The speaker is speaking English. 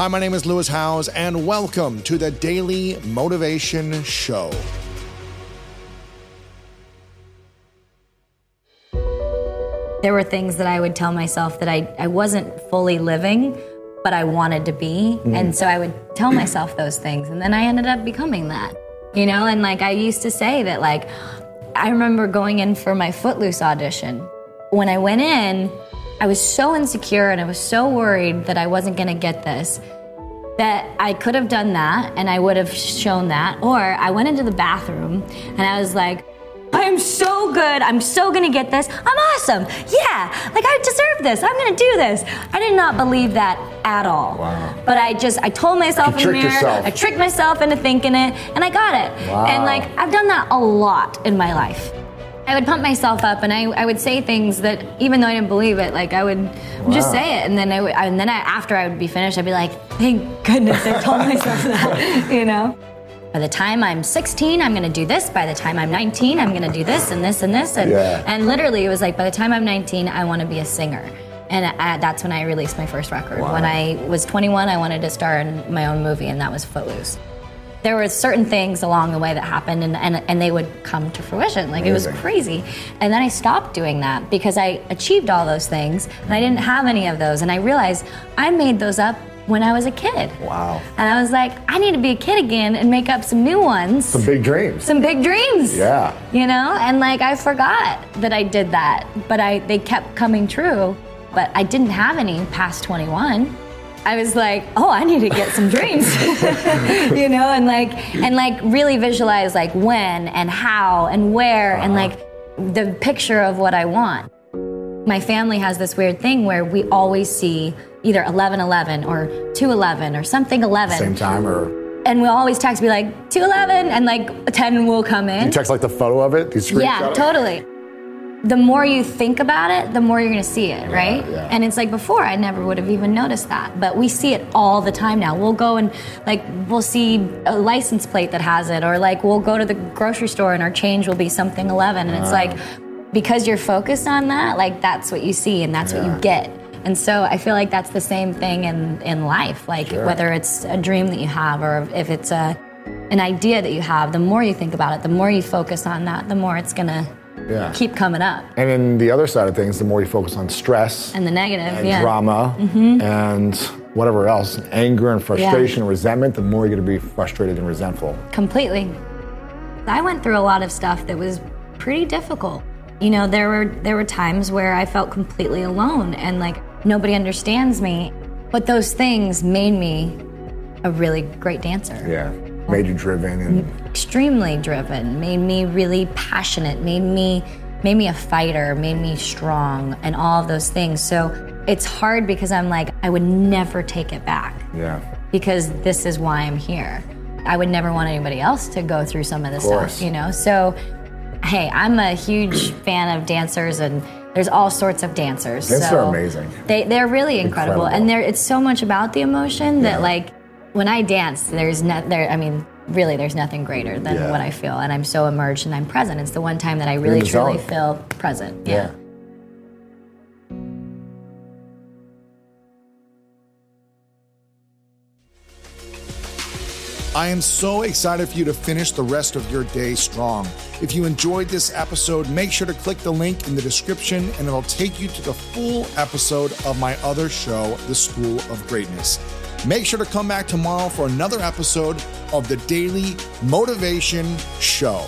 Hi, my name is Lewis Howes, and welcome to the Daily Motivation Show. There were things that I would tell myself that I, I wasn't fully living, but I wanted to be. Mm-hmm. And so I would tell myself those things. And then I ended up becoming that, you know? And like I used to say that, like, I remember going in for my Footloose audition. When I went in, I was so insecure and I was so worried that I wasn't gonna get this that I could have done that and I would have shown that. Or I went into the bathroom and I was like, I am so good. I'm so gonna get this. I'm awesome. Yeah, like I deserve this. I'm gonna do this. I did not believe that at all. Wow. But I just, I told myself You in the mirror, yourself. I tricked myself into thinking it, and I got it. Wow. And like, I've done that a lot in my life. I would pump myself up, and I, I would say things that even though I didn't believe it, like I would just say it, and then I would, and then I, after I would be finished, I'd be like, thank goodness I told myself that, you know. By the time I'm 16, I'm gonna do this. By the time I'm 19, I'm gonna do this and this and this. And, Yeah. and literally, it was like, by the time I'm 19, I wanna be a singer. And I, that's when I released my first record. Wow. When I was 21, I wanted to star in my own movie, and that was Footloose. There were certain things along the way that happened, and, and, and they would come to fruition. Like, it was crazy. And then I stopped doing that because I achieved all those things, and I didn't have any of those. And I realized I made those up when I was a kid. Wow. And I was like, I need to be a kid again and make up some new ones. Some big dreams. Some big dreams. Yeah. You know? And like I forgot that I did that, but I they kept coming true. But I didn't have any past 21. I was like, oh, I need to get some dreams. you know, and like and like really visualize like when and how and where and uh-huh. like the picture of what I want. My family has this weird thing where we always see either 1111 or 211 or something 11 Same time, or and we'll always text be like 211 and like 10 will come in you text like the photo of it? Yeah it? The more you think about it the more you're gonna see it right yeah. and it's like before i never would have even noticed that but we see it all the time now we'll go and like we'll see a license plate that has it or like we'll go to the grocery store and our change will be something 11 and it's like because you're focused on that like that's what you see and that's what you get and so I feel like that's the same thing in, in life. Like Sure. whether it's a dream that you have or if it's a an idea that you have, the more you think about it, the more you focus on that, the more it's gonna Yeah. keep coming up. And then the other side of things, the more you focus on stress And the negative, and yeah. Mm-hmm. drama and whatever else, anger and frustration and resentment, the more you're going to be frustrated and resentful. Completely. I went through a lot of stuff that was pretty difficult. You know, there were there were times where I felt completely alone and like nobody understands me. But those things made me a really great dancer. Yeah. Made you driven and extremely driven, made me really passionate, made me made me a fighter, made me strong and all of those things. So it's hard because I'm like I would never take it back yeah. because this is why I'm here. I would never want anybody else to go through some of this course. stuff, you know. So hey, I'm a huge fan of dancers and there's all sorts of dancers. Dancers so are amazing. They they're really incredible, Incredible. and there it's so much about the emotion that Yeah. like when I dance, there's no there. I mean, really, there's nothing greater than Yeah. what I feel, and I'm so immersed and I'm present. It's the one time that I really the truly zone. feel present. Yeah. I am so excited for you to finish the rest of your day strong. If you enjoyed this episode, make sure to click the link in the description and it'll take you to the full episode of my other show, The School of Greatness. Make sure to come back tomorrow for another episode of the Daily Motivation Show.